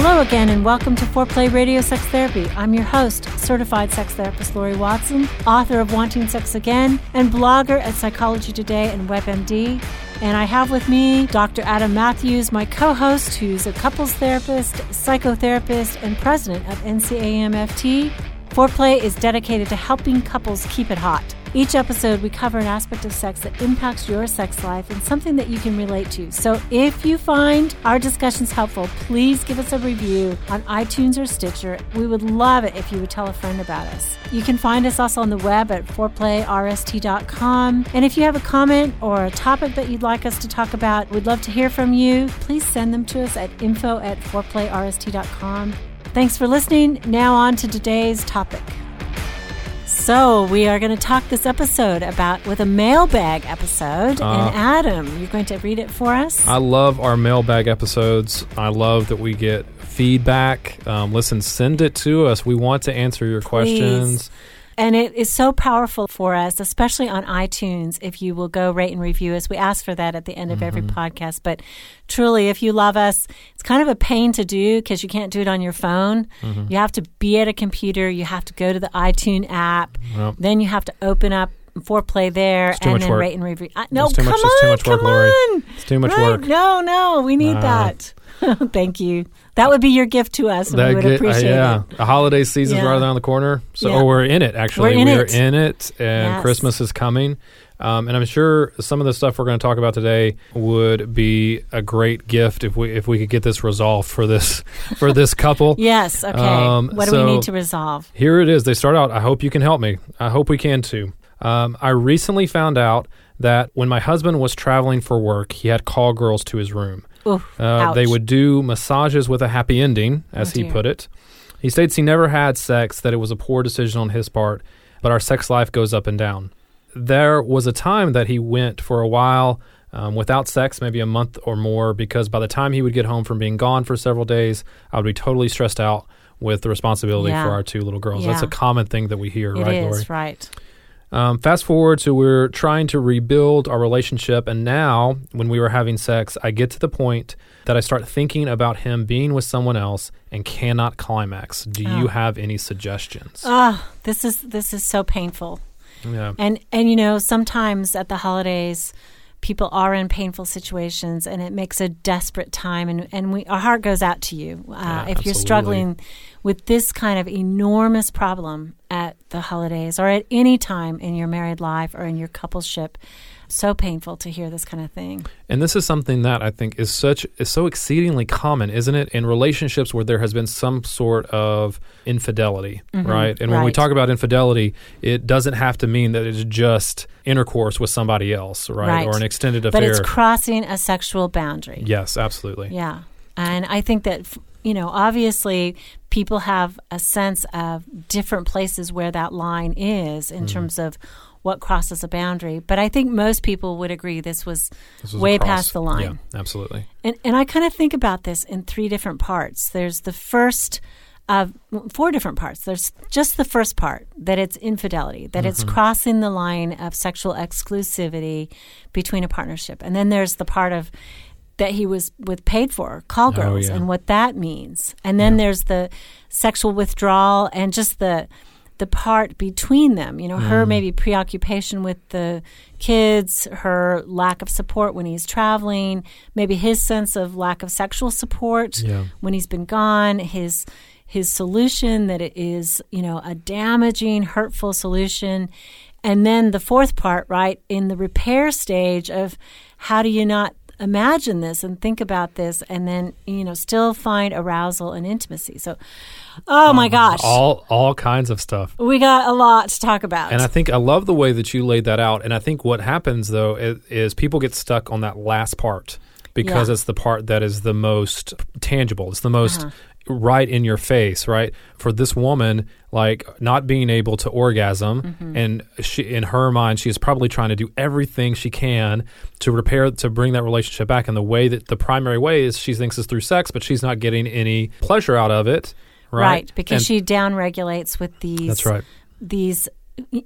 Hello again, and welcome to Foreplay Radio Sex Therapy. I'm your host, certified sex therapist Laurie Watson, author of Wanting Sex Again, and blogger at Psychology Today and WebMD. And I have with me Dr. Adam Mathews, my co host, who's a couples therapist, psychotherapist, and president of NCAMFT. Foreplay is dedicated to helping couples keep it hot. Each episode, we cover an aspect of sex that impacts your sex life and something that you can relate to. So if you find our discussions helpful, please give us a review on iTunes or Stitcher. We would love it if you would tell a friend about us. You can find us also on the web at foreplayrst.com. And if you have a comment or a topic that you'd like us to talk about, we'd love to hear from you. Please send them to us at info at foreplayrst.com. Thanks for listening. Now on to today's topic. So we are going to talk this episode about with a mailbag episode. Uh, and Adam, you're going to read it for us. I love our mailbag episodes. I love that we get feedback. Um, listen, send it to us. We want to answer your questions. And it is so powerful for us, especially on iTunes, if you will go rate and review us. We ask for that at the end of every Mm-hmm. podcast. But truly, if you love us, it's kind of a pain to do because you can't do it on your phone. Mm-hmm. You have to be at a computer, you have to go to the iTunes app, Yep. then you have to open up foreplay there and then work. rate and review. Uh, no, come much- on, it's too much work, come Laurie. on. It's too much Right, work. No, no, we need that. Thank you. That would be your gift to us, we would get- uh, appreciate yeah, it. the holiday season's Yeah. right around the corner. So Yeah. oh, we're in it. Actually, We're in we are it. in it, and Yes. Christmas is coming. Um, and I'm sure some of the stuff we're going to talk about today would be a great gift if we if we could get this resolved for this for this couple. Yes. Okay. Um, what do we need to resolve? Here it is. They start out. I hope you can help me. I hope we can too. Um, I recently found out that when my husband was traveling for work, he had call girls to his room. Oof, Uh, they would do massages with a happy ending, as Oh, he put it. He states he never had sex, that it was a poor decision on his part, but our sex life goes up and down. There was a time that he went for a while um, without sex, maybe a month or more, because by the time he would get home from being gone for several days, I would be totally stressed out with the responsibility Yeah. for our two little girls. That's a common thing that we hear, It right, is, Lori? right. Um, fast forward to we're trying to rebuild our relationship, and now when we were having sex, I get to the point that I start thinking about him being with someone else and cannot climax. Do you Oh. have any suggestions? Oh, this is this is so painful. yeah. And and you know, sometimes at the holidays people are in painful situations and it makes a desperate time and, and we our heart goes out to you uh, Yeah, if you're struggling with this kind of enormous problem at the holidays or at any time in your married life or in your coupleship so painful to hear this kind of thing And this is something that I think is such is so exceedingly common, isn't it, in relationships where there has been some sort of infidelity, right? And when we Mm-hmm. talk about infidelity, it doesn't have to mean that it's just intercourse with somebody else, right? Right. Or an extended affair. but it's crossing a sexual boundary yes, absolutely. Yeah. And I think that, f- you know, obviously people have a sense of different places where that line is Mm-hmm. in terms of what crosses a boundary. But I think most people would agree this was, This was way past the line. Yeah, absolutely. And, and I kind of think about this in three different parts. There's the first of four different parts. There's just the first part that it's infidelity, that it's Mm-hmm. crossing the line of sexual exclusivity between a partnership. And then there's the part of that he was with paid for call girls Oh, yeah. and what that means. And then there's the sexual withdrawal and just the the part between them. You know, her mm. maybe preoccupation with the kids, her lack of support when he's traveling, maybe his sense of lack of sexual support Yeah. when he's been gone, his his solution that it is, you know, a damaging, hurtful solution. And then the fourth part, right, in the repair stage of how do you not imagine this and think about this and then, you know, still find arousal and intimacy. So, oh my gosh. All all kinds of stuff. we got a lot to talk about. And I think I love the way that you laid that out. And I think what happens though is, is people get stuck on that last part because Yeah. it's the part that is the most tangible. It's the most Uh-huh. Right in your face, right? For this woman, like not being able to orgasm, Mm-hmm. and she, in her mind, she is probably trying to do everything she can to repair, to bring that relationship back. And the way that the primary way is she thinks is through sex, but she's not getting any pleasure out of it, right? because And- she downregulates with these That's right. these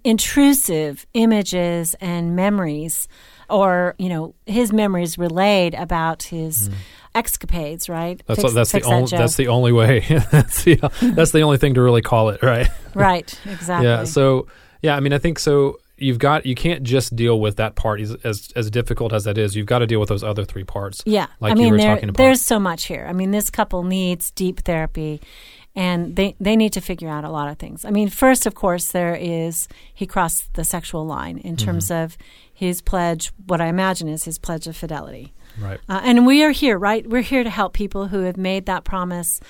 intrusive images and memories or you know his memories relayed about his escapades right. That's Fix- that's the that, only that's the only way. that's the that's the only thing to really call it, right? right exactly Yeah. So yeah, I mean, I think so. You've got you can't just deal with that part as as, as difficult as that is. You've got to deal with those other three parts. Yeah, like I mean, you were there, talking about. there's so much here. I mean, this couple needs deep therapy, and they they need to figure out a lot of things. I mean, first, of course, there is he crossed the sexual line in terms Mm-hmm. of his pledge. What I imagine is his pledge of fidelity. Right. Uh, and we are here, right? We're here to help people who have made that promise,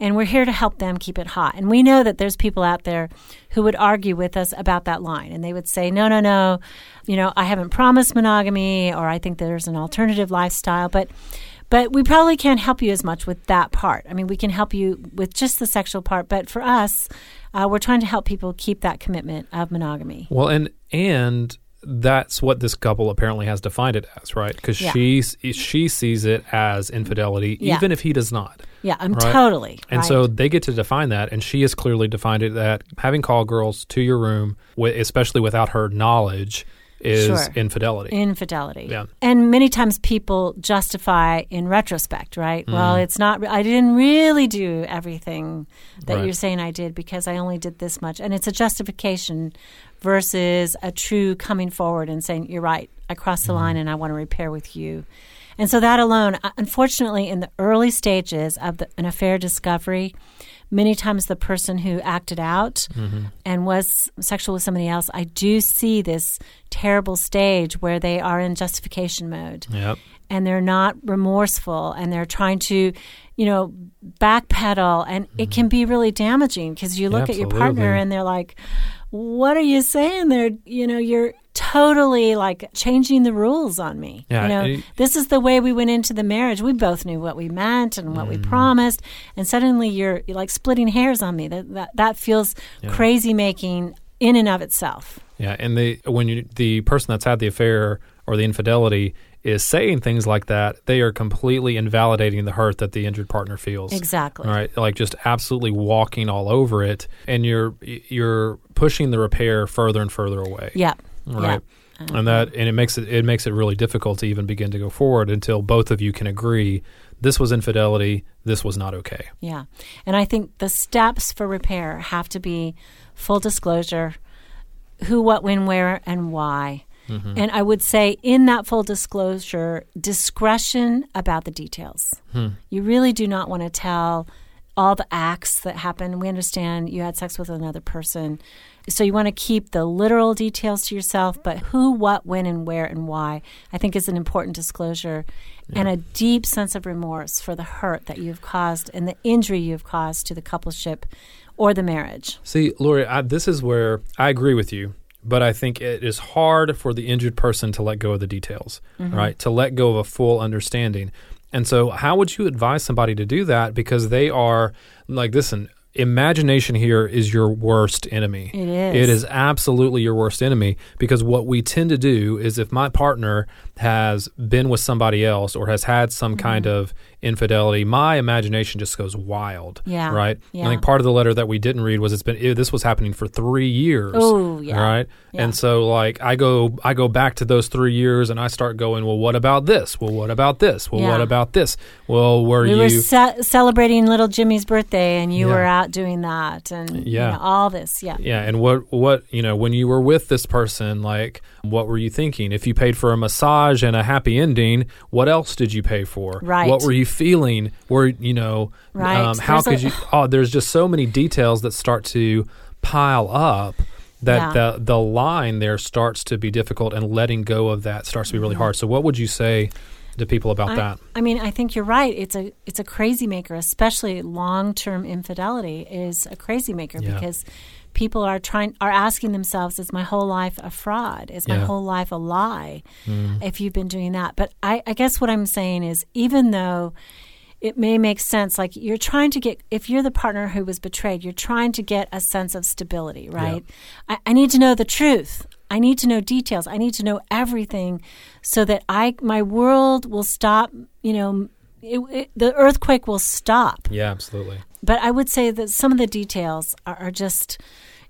and we're here to help them keep it hot. And we know that there's people out there who would argue with us about that line, and they would say, no, no, no, you know, I haven't promised monogamy, or I think there's an alternative lifestyle, but. But we probably can't help you as much with that part. I mean, we can help you with just the sexual part, but for us, uh, we're trying to help people keep that commitment of monogamy. Well, and and that's what this couple apparently has defined it as, right? Because Yeah. she she sees it as infidelity, Yeah. even if he does not. Yeah, I'm Right. totally. And right. so they get to define that, and she has clearly defined it that having call girls to your room, especially without her knowledge, is Sure. infidelity. infidelity. Yeah. And many times people justify in retrospect, right? Well, Mm. it's not, I didn't really do everything that Right. you're saying I did because I only did this much. And it's a justification versus a true coming forward and saying, you're right, I crossed the Mm-hmm. line and I want to repair with you. And so that alone, uh, unfortunately, in the early stages of the, an affair discovery, many times the person who acted out Mm-hmm. and was sexual with somebody else, I do see this terrible stage where they are in justification mode Yep. and they're not remorseful and they're trying to, you know, backpedal. And it can be really damaging because you look at your partner and they're like, what are you saying there? You know, you're totally like changing the rules on me. Yeah, you know, it- this is the way we went into the marriage. We both knew what we meant and what we Mm. promised, and suddenly you're, you're like splitting hairs on me. That that, that feels crazy making in and of itself. Yeah, and the when you the person that's had the affair or the infidelity is saying things like that, they are completely invalidating the hurt that the injured partner feels. Exactly. All right, like just absolutely walking all over it, and you're you're pushing the repair further and further away. Yeah. Right. Yeah. And that and it makes it it makes it really difficult to even begin to go forward until both of you can agree this was infidelity, this was not okay. Yeah. And I think the steps for repair have to be full disclosure who, what, when, where, and why. Mm-hmm. And I would say in that full disclosure, discretion about the details. Hmm. You really do not want to tell all the acts that happen. We understand you had sex with another person. So you want to keep the literal details to yourself, but who, what, when, and where, and why, I think is an important disclosure and a deep sense of remorse for the hurt that you've caused and the injury you've caused to the coupleship or the marriage. See, Laurie, I, this is where I agree with you, but I think it is hard for the injured person to let go of the details, mm-hmm. right? To let go of a full understanding. And so, how would you advise somebody to do that? Because they are like, listen, imagination here is your worst enemy. It is. It is absolutely your worst enemy because what we tend to do is if my partner has been with somebody else or has had some kind mm-hmm. of infidelity, my imagination just goes wild. Yeah. Right. Yeah. I think part of the letter that we didn't read was it's been ew, this was happening for three years. Oh, yeah. Right. Yeah. And so like I go I go back to those three years and I start going, well, what about this? Well, what about this? Well, Yeah. what about this? Well, were we you? were ce- celebrating little Jimmy's birthday, and you were out doing that, and you Yeah. know, all this. Yeah. Yeah, and what what you know when you were with this person, like what were you thinking? If you paid for a massage and a happy ending, what else did you pay for? Right. What were you feeling? Were you know? Right. Um, how There's could a- you? Oh, there's just so many details that start to pile up. That Yeah. the the line there starts to be difficult, and letting go of that starts to be Mm-hmm. really hard. So, what would you say to people about I, that? I mean, I think you're right. It's a it's a crazy maker, especially long term infidelity is a crazy maker Yeah. because people are trying are asking themselves, is my whole life a fraud? Is my Yeah. whole life a lie? Mm. If you've been doing that, but I, I guess what I'm saying is, even though it may make sense, like you're trying to get, if you're the partner who was betrayed, you're trying to get a sense of stability, right? I, I need to know the truth. I need to know details. I need to know everything so that I my world will stop, you know, it, it, the earthquake will stop. Yeah, absolutely. But I would say that some of the details are, are just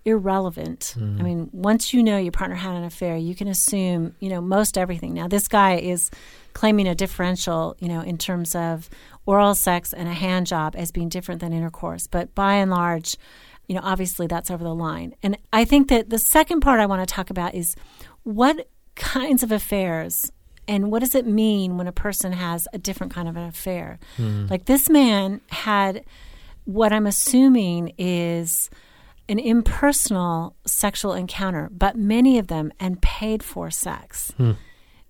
irrelevant. I mm-hmm. mean, once you know your partner had an affair, you can assume, you know, most everything. Now, this guy is claiming a differential, you know, in terms of oral sex and a hand job as being different than intercourse. But by and large, you know, obviously that's over the line. And I think that the second part I want to talk about is what kinds of affairs and what does it mean when a person has a different kind of an affair? Mm-hmm. Like this man had what I'm assuming is an impersonal sexual encounter, but many of them and paid for sex. Hmm.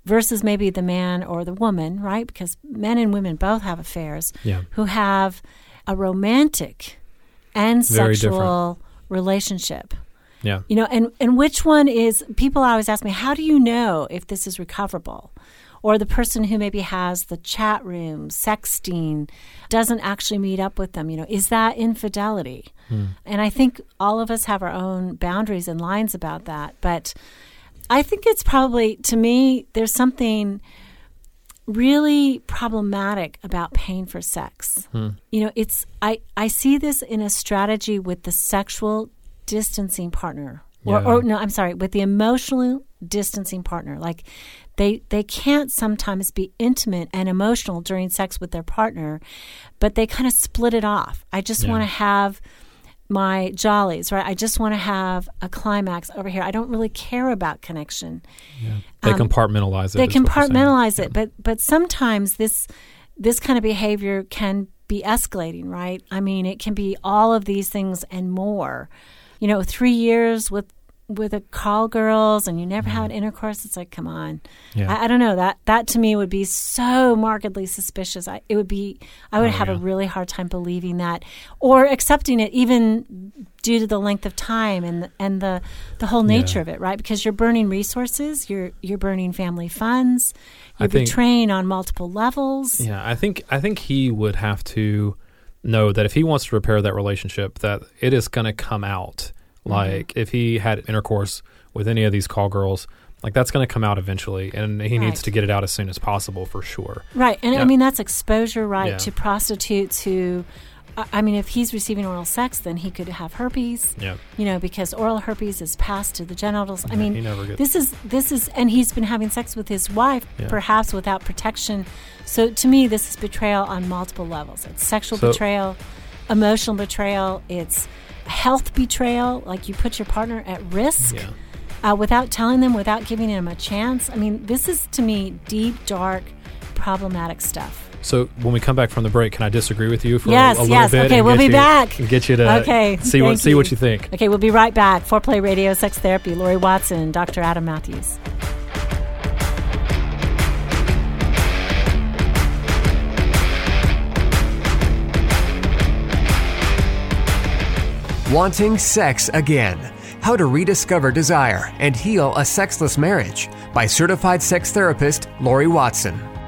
Versus maybe the man or the woman, right? Because men and women both have affairs Yeah. who have a romantic and Very sexual relationship. Yeah. You know, and, and which one is, people always ask me, how do you know if this is recoverable? Or the person who maybe has the chat room, sexting, doesn't actually meet up with them, you know, is that infidelity? Hmm. And I think all of us have our own boundaries and lines about that. But I think it's probably, to me, there's something really problematic about paying for sex. Hmm. You know, it's I I see this in a strategy with the sexual distancing partner. Or, Yeah. or no, I'm sorry, with the emotional distancing partner. Like they they can't sometimes be intimate and emotional during sex with their partner, but they kind of split it off. I just Yeah. want to have my jollies, right? I just want to have a climax over here. I don't really care about connection They Um, compartmentalize it. they is what you're saying. compartmentalize it but but sometimes this this kind of behavior can be escalating right i mean it can be all of these things and more you know three years with with a call girls and you never had intercourse it's like come on Mm-hmm. Yeah. I, I don't know that that to me would be so markedly suspicious I, it would be i would Oh, have a really hard time believing that or accepting it even due to the length of time and the, and the the whole nature Yeah. of it right because you're burning resources you're you're burning family funds you're think- betraying on multiple levels Yeah, I think I think he would have to know that if he wants to repair that relationship, that it is going to come out. Mm-hmm. Like if he had intercourse with any of these call girls, like that's going to come out eventually, and he needs to get it out as soon as possible for sure. Right. And Yeah. I mean, that's exposure, right, Yeah. to prostitutes who, I- mean, if he's receiving oral sex, then he could have herpes, Yeah, you know, because oral herpes is passed to the genitals. I mean, he never gets- this is, this is, and he's been having sex with his wife, Yeah. perhaps without protection. So to me, this is betrayal on multiple levels. It's sexual So- betrayal, emotional betrayal, it's health betrayal, like you put your partner at risk yeah. uh, without telling them, without giving them a chance. I mean, this is to me deep, dark, problematic stuff. So when we come back from the break, can I disagree with you for Yes, a, a little yes. bit? Okay, we'll be you- back. and get you to Okay, see what thank see you. what you think. Okay, we'll be right back. Foreplay Radio, Sex Therapy, Laurie Watson, Dr. Adam Mathews. Wanting Sex Again How to Rediscover Desire and Heal a Sexless Marriage by certified sex therapist Laurie Watson.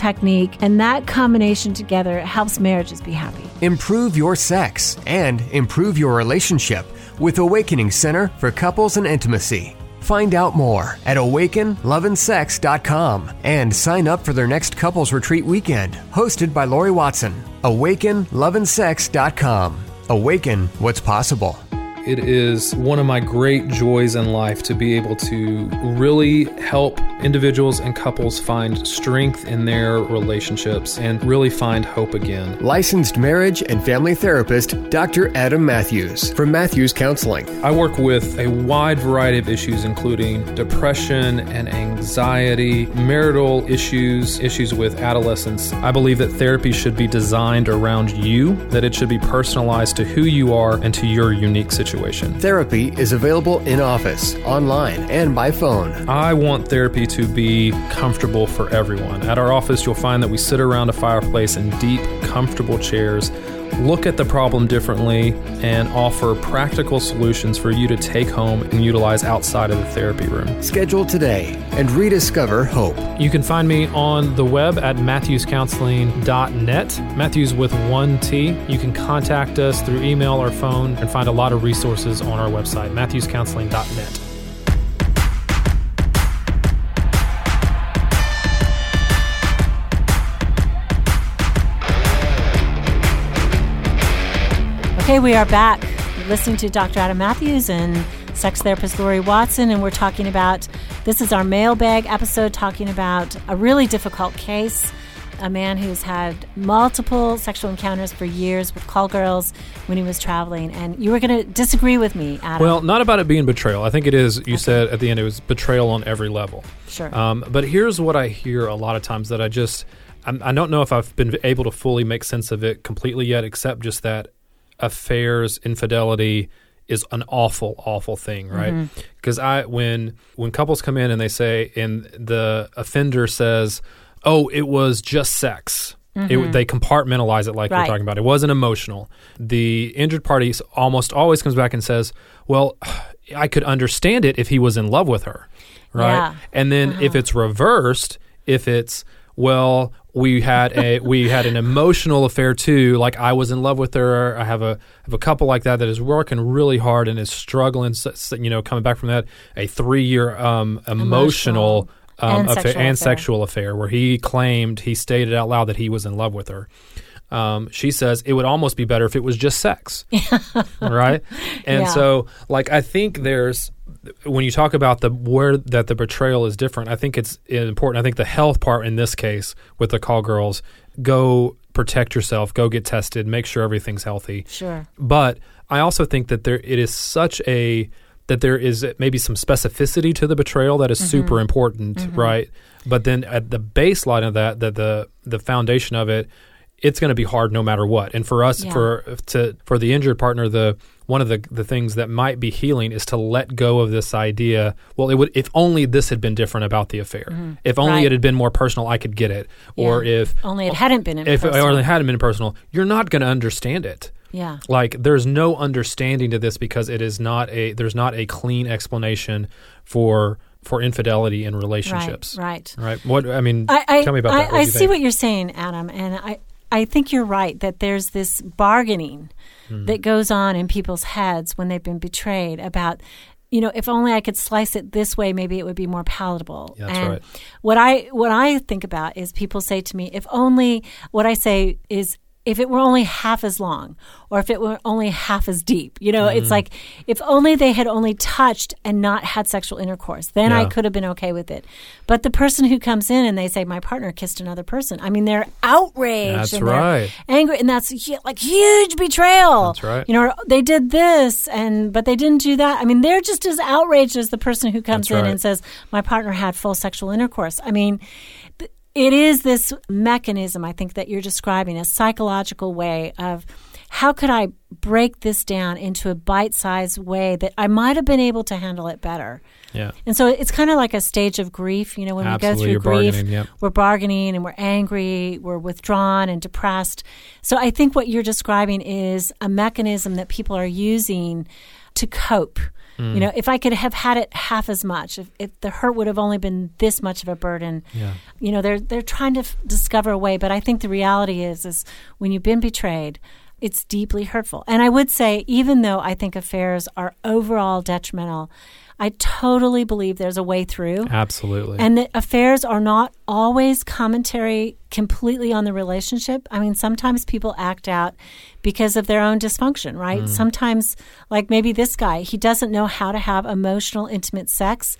technique, and that combination together helps marriages be happy. Improve your sex and improve your relationship with Awakening Center for Couples and Intimacy. Find out more at awakenloveandsex.com and sign up for their next couples retreat weekend, hosted by Laurie Watson. Awakenloveandsex.com. Awaken what's possible. It is one of my great joys in life to be able to really help individuals and couples find strength in their relationships and really find hope again. Licensed marriage and family therapist Dr. Adam Mathews from Mathews Counseling. I work with a wide variety of issues, including depression and anxiety, marital issues, issues with adolescence. I believe that therapy should be designed around you, that it should be personalized to who you are and to your unique situation. Therapy is available in office, online, and by phone. I want therapy to be comfortable for everyone. At our office, you'll find that we sit around a fireplace in deep, comfortable chairs, look at the problem differently, and offer practical solutions for you to take home and utilize outside of the therapy room. Schedule today and rediscover hope. You can find me on the web at mathewscounseling.net, Mathews with one T. You can contact us through email or phone and find a lot of resources on our website, mathewscounseling.net. Okay, we are back listening to Dr. Adam Mathews and sex therapist Laurie Watson, and we're talking about this is our mailbag episode talking about a really difficult case. A man who's had multiple sexual encounters for years with call girls when he was traveling. And you were going to disagree with me, Adam. Well, not about it being betrayal. I think it is, you said at the end, it was betrayal on every level. Sure. Um, but here's what I hear a lot of times that I just, I'm, I don't know if I've been able to fully make sense of it completely yet, except just that affairs, infidelity is an awful, awful thing, right? Mm-hmm. Because I when when couples come in and they say, and the offender says, "Oh, it was just sex." It, mm-hmm. they compartmentalize it like Right. we're talking about. It wasn't emotional. The injured party almost always comes back and says, "Well, I could understand it if he was in love with her." Right? Yeah. And then uh-huh. if it's reversed, if it's well, we had a we had an emotional affair too. Like I was in love with her. I have a have a couple like that that is working really hard and is struggling. You know, coming back from that a three year um, emotional. Um, And affair, sexual and affair. sexual affair where he claimed he stated out loud that he was in love with her. Um, she says it would almost be better if it was just sex, right? And Yeah. so, like, I think there's when you talk about the where that the betrayal is different. I think it's important. I think the health part in this case with the call girls, go protect yourself, go get tested, make sure everything's healthy. Sure. But I also think that there it is such a that there is maybe some specificity to the betrayal that is Mm-hmm. super important, right? But then at the baseline of that, that the the foundation of it, it's going to be hard no matter what. And for us, Yeah. for to for the injured partner, the one of the the things that might be healing is to let go of this idea. Well, it would if only this had been different about the affair. If only Mm-hmm. Right. it had been more personal, I could get it. Or if Only it hadn't been if it only hadn't been personal, you're not going to understand it Yeah. like there's no understanding to this because it is not a there's not a clean explanation for for infidelity in relationships Right. right what i mean I, I, tell me about I, that What I see think? what you're saying, Adam, and I, I think you're right that there's this bargaining Hmm. that goes on in people's heads when they've been betrayed about, you know, if only I could slice it this way, maybe it would be more palatable. Yeah, that's and right. What I what I think about is people say to me, if only what I say is if it were only half as long or if it were only half as deep. You know, Mm-hmm. it's like if only they had only touched and not had sexual intercourse, then I could have been okay with it. But the person who comes in and they say my partner kissed another person, I mean they're outraged That's and right. angry and that's like huge betrayal. That's right. You know, they did this and but they didn't do that. I mean, they're just as outraged as the person who comes That's in right. and says my partner had full sexual intercourse. I mean, it is this mechanism, I think, that you're describing, a psychological way of how could I break this down into a bite sized way that I might have been able to handle it better? Yeah. And so it's kind of like a stage of grief. You know, when Absolutely, we you're go through grief, bargaining, yep. we're bargaining and we're angry, we're withdrawn and depressed. So I think what you're describing is a mechanism that people are using to cope. Mm. You know, if I could have had it half as much, if, if the hurt would have only been this much of a burden, Yeah. you know, they're they're trying to f- discover a way. But I think the reality is, is when you've been betrayed, it's deeply hurtful. And I would say, even though I think affairs are overall detrimental, I totally believe there's a way through. Absolutely. And that affairs are not always commentary completely on the relationship. I mean, sometimes people act out because of their own dysfunction, right? Mm. Sometimes, like maybe this guy, he doesn't know how to have emotional, intimate sex.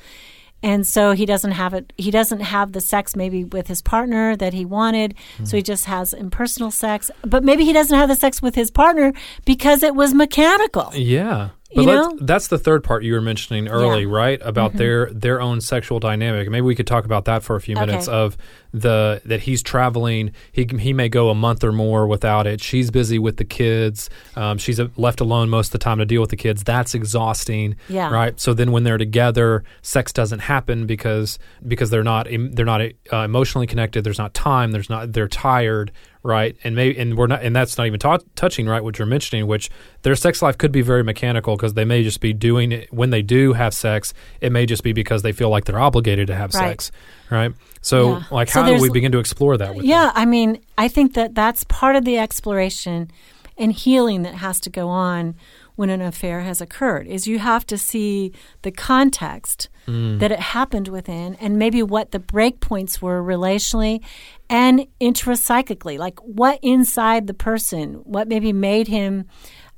And so he doesn't have it. He doesn't have the sex maybe with his partner that he wanted. Mm. So he just has impersonal sex. But maybe he doesn't have the sex with his partner because it was mechanical. Yeah. But You know? that's the third part you were mentioning early, Yeah. Mm-hmm. right? About their their own sexual dynamic. Maybe we could talk about that for a few Okay. minutes of the that he's traveling. He he may go a month or more without it. She's busy with the kids. Um, she's left alone most of the time to deal with the kids. That's exhausting. Yeah. Right. So then when they're together, sex doesn't happen because because they're not they're not uh, emotionally connected. There's not time. There's not they're tired. Right. And maybe and we're not and that's not even ta- touching right what you're mentioning, which their sex life could be very mechanical because they may just be doing it when they do have sex. It may just be because they feel like they're obligated to have Right. sex. Right. So Yeah. like So how do we begin to explore that with them? Yeah, I mean, I think that that's part of the exploration and healing that has to go on when an affair has occurred is you have to see the context that it happened within and maybe what the break points were relationally and intrapsychically like what inside the person what maybe made him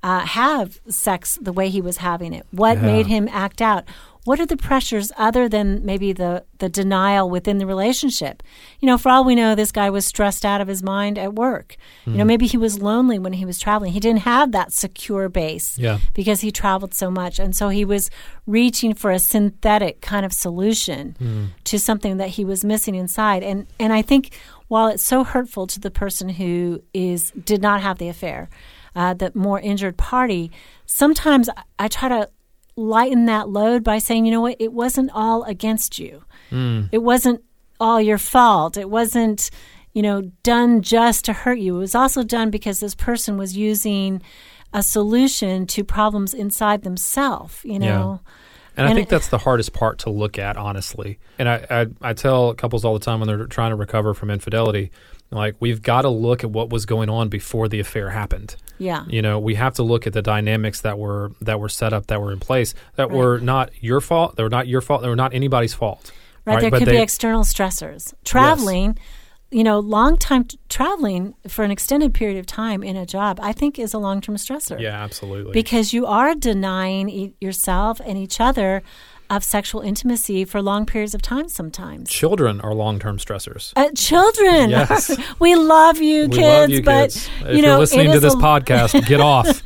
uh, have sex the way he was having it what Yeah. made him act out what are the pressures other than maybe the, the denial within the relationship? You know, for all we know, this guy was stressed out of his mind at work. You Hmm. know, maybe he was lonely when he was traveling. He didn't have that secure base Yeah. because he traveled so much. And so he was reaching for a synthetic kind of solution Hmm. to something that he was missing inside. And, and I think while it's so hurtful to the person who is did not have the affair, uh, the more injured party, sometimes I, I try to lighten that load by saying, you know what, it wasn't all against you. Hmm. It wasn't all your fault. It wasn't, you know, done just to hurt you. It was also done because this person was using a solution to problems inside themselves, you know. And, I And think it- that's the hardest part to look at, honestly. And I, I, I tell couples all the time when they're trying to recover from infidelity, like, we've got to look at what was going on before the affair happened. Yeah. You know, we have to look at the dynamics that were that were set up, that were in place, that were not your fault. They were not your fault. They were not anybody's fault. Right, there But could they- be external stressors. Traveling, you know, long time t- traveling for an extended period of time in a job, I think is a long term stressor. Yeah, absolutely. Because you are denying e- yourself and each other of sexual intimacy for long periods of time sometimes. Children are long term stressors. Uh, children, Yes. we love you, We kids, love you, but kids. you if know, are listening to this a- podcast, get off.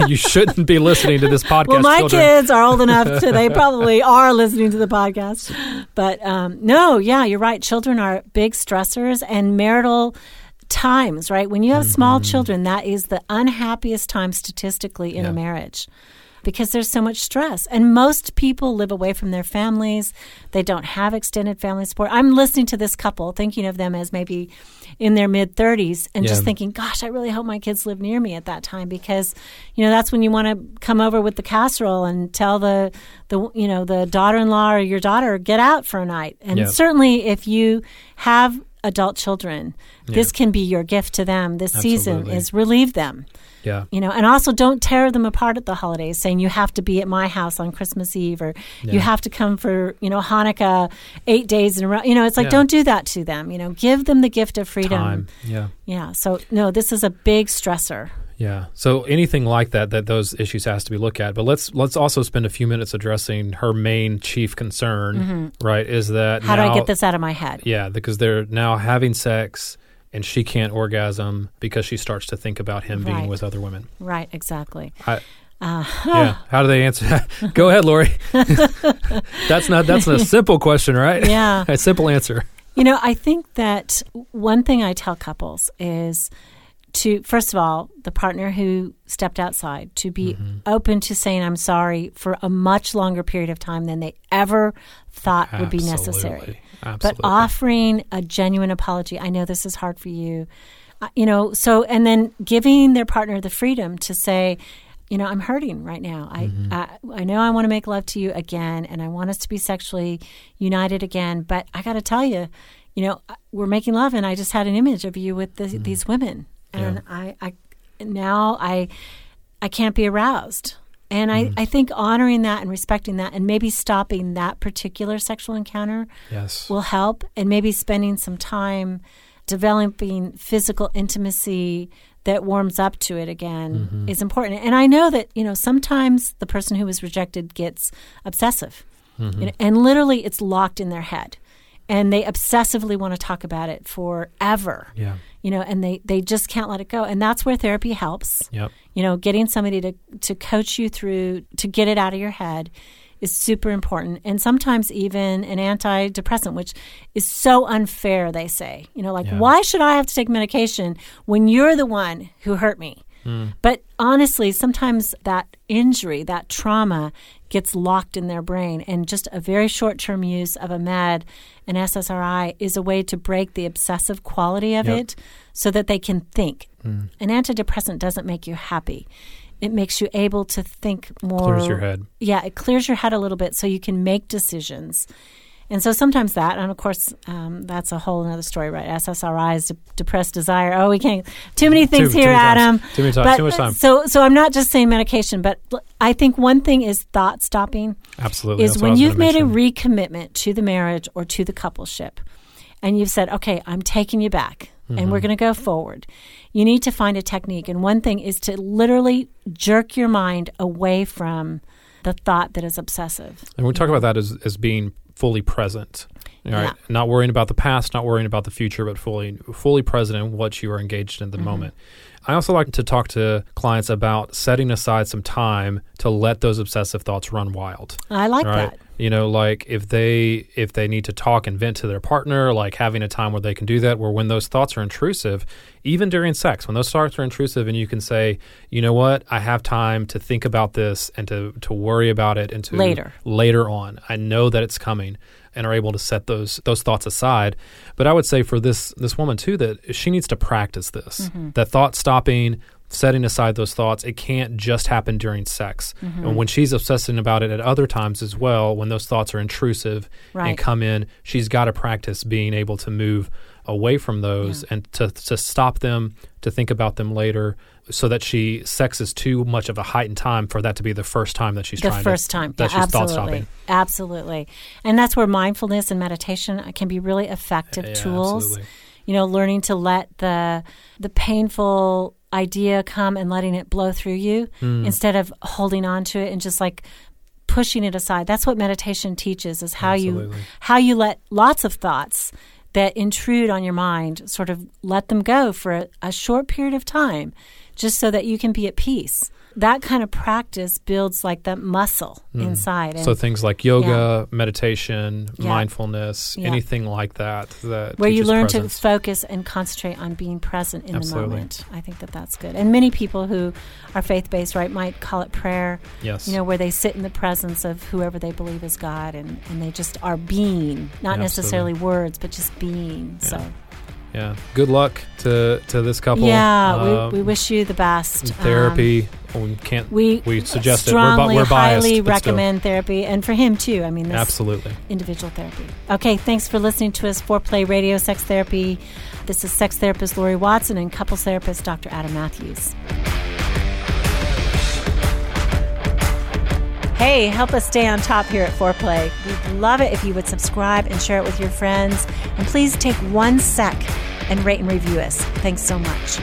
you shouldn't be listening to this podcast. Well, my children. kids are old enough to, they probably are listening to the podcast. But um, no, yeah, you're right. Children are big stressors and marital times, right? When you have small Mm-hmm. children, that is the unhappiest time statistically in Yeah. a marriage because there's so much stress. And most people live away from their families. They don't have extended family support. I'm listening to this couple, thinking of them as maybe in their mid 30s, and just thinking, gosh, I really hope my kids live near me at that time because, you know, that's when you want to come over with the casserole and tell the, the you know, the daughter in law or your daughter, get out for a night. And Yeah. certainly if you have adult children, this can be your gift to them. This season is relieve them. Yeah. you know and also don't tear them apart at the holidays saying you have to be at my house on christmas eve or you have to come for you know hanukkah eight days in a row. You know it's like Yeah. don't do that to them. You know give them the gift of freedom. Time. Yeah. yeah. So no this is a big stressor Yeah. So anything like that, that those issues has to be looked at. But let's let's also spend a few minutes addressing her main chief concern, right? Is that Mm-hmm. how do i get this out of my head Yeah, because they're now having sex and she can't orgasm because she starts to think about him being with other women. right exactly I, yeah. How do they answer that? Go ahead, Laurie. that's not that's a simple question, right? Yeah. a simple answer. You know, I think that one thing I tell couples is to, first of all, the partner who stepped outside, to be Mm-hmm. open to saying, I'm sorry for a much longer period of time than they ever thought would be necessary. Absolutely. But offering a genuine apology, I know this is hard for you. Uh, you know, so, and then giving their partner the freedom to say, you know, I'm hurting right now. I, Mm-hmm. I I know I want to make love to you again, and I want us to be sexually united again. But I got to tell you, you know, we're making love, and I just had an image of you with the, these women, and I, I now I I can't be aroused. And I, mm. I think honoring that and respecting that and maybe stopping that particular sexual encounter yes. will help and maybe spending some time developing physical intimacy that warms up to it again mm-hmm. is important. And I know that, you know, sometimes the person who was rejected gets obsessive. Mm-hmm. You know, and literally it's locked in their head. And they obsessively want to talk about it forever. yeah. You know, and they, they just can't let it go. And that's where therapy helps Yep. you know getting somebody to to coach you through to get it out of your head is super important and sometimes even an antidepressant which is so unfair they say you know like Yeah. why should i have to take medication when you're the one who hurt me hmm. but honestly sometimes that injury that trauma gets locked in their brain and just a very short term use of a med an ssri is a way to break the obsessive quality of Yep. it so that they can think mm. an antidepressant doesn't make you happy. It makes you able to think more. Clears your head. Yeah, it clears your head a little bit so you can make decisions. And so sometimes that, and of course, um, that's a whole other story, right? SSRIs, de- depressed desire. Oh, we can't. Too many things Too- too here, times. Adam. Too many times. But, Too much time. So, so I'm not just saying medication, but I think one thing is thought stopping Absolutely. is That's when you've made a recommitment to the marriage or to the coupleship and you've said, okay, I'm taking you back and Mm-hmm. we're going to go forward, you need to find a technique. And one thing is to literally jerk your mind away from the thought that is obsessive. And we talk about that as, as being fully present. All right. Yeah. Not worrying about the past, not worrying about the future, but fully fully present in what you are engaged in the Mm-hmm. moment. I also like to talk to clients about setting aside some time to let those obsessive thoughts run wild. I like right? that. You know, like if they if they need to talk and vent to their partner, like having a time where they can do that, where when those thoughts are intrusive, even during sex, when those thoughts are intrusive, and you can say, you know what, I have time to think about this and to to worry about it and to Later. later on. I know that it's coming and are able to set those those thoughts aside. But I would say for this this woman too that she needs to practice this. Mm-hmm. That thought stopping, setting aside those thoughts, it can't just happen during sex. Mm-hmm. And when she's obsessing about it at other times as well, when those thoughts are intrusive Right. and come in, she's got to practice being able to move away from those and to to stop them, to think about them later. So that she sex is too much of a heightened time for that to be the first time that she's The trying first to, time. that Yeah, she's thought absolutely. stopping. Absolutely. And that's where mindfulness and meditation can be really effective Yeah, tools. absolutely. You know, learning to let the the painful idea come and letting it blow through you Hmm. instead of holding on to it and just like pushing it aside. That's what meditation teaches is how you how you let lots of thoughts that intrude on your mind sort of let them go for a, a short period of time just so that you can be at peace. That kind of practice builds like that muscle inside. And. So things like yoga, meditation, Yeah. mindfulness, Yeah. anything like that. that where you learn presence. to focus and concentrate on being present in Absolutely. the moment. I think that that's good. And many people who are faith based, right, might call it prayer. Yes. You know, where they sit in the presence of whoever they believe is God, and, and they just are being, not necessarily words, but just being. So, yeah. Good luck to to this couple. yeah, Um, we, we wish you the best. Um, therapy. We can't. we we suggest it. We're, strongly, we're biased. highly but still. recommend therapy, and for him too. I mean, this Absolutely. individual therapy. Okay, thanks for listening to us. Foreplay Radio Sex Therapy. This is sex therapist Laurie Watson and couples therapist Dr. Adam Mathews. Hey, help us stay on top here at Foreplay. We'd love it if you would subscribe and share it with your friends. And please take one sec and rate and review us. Thanks so much.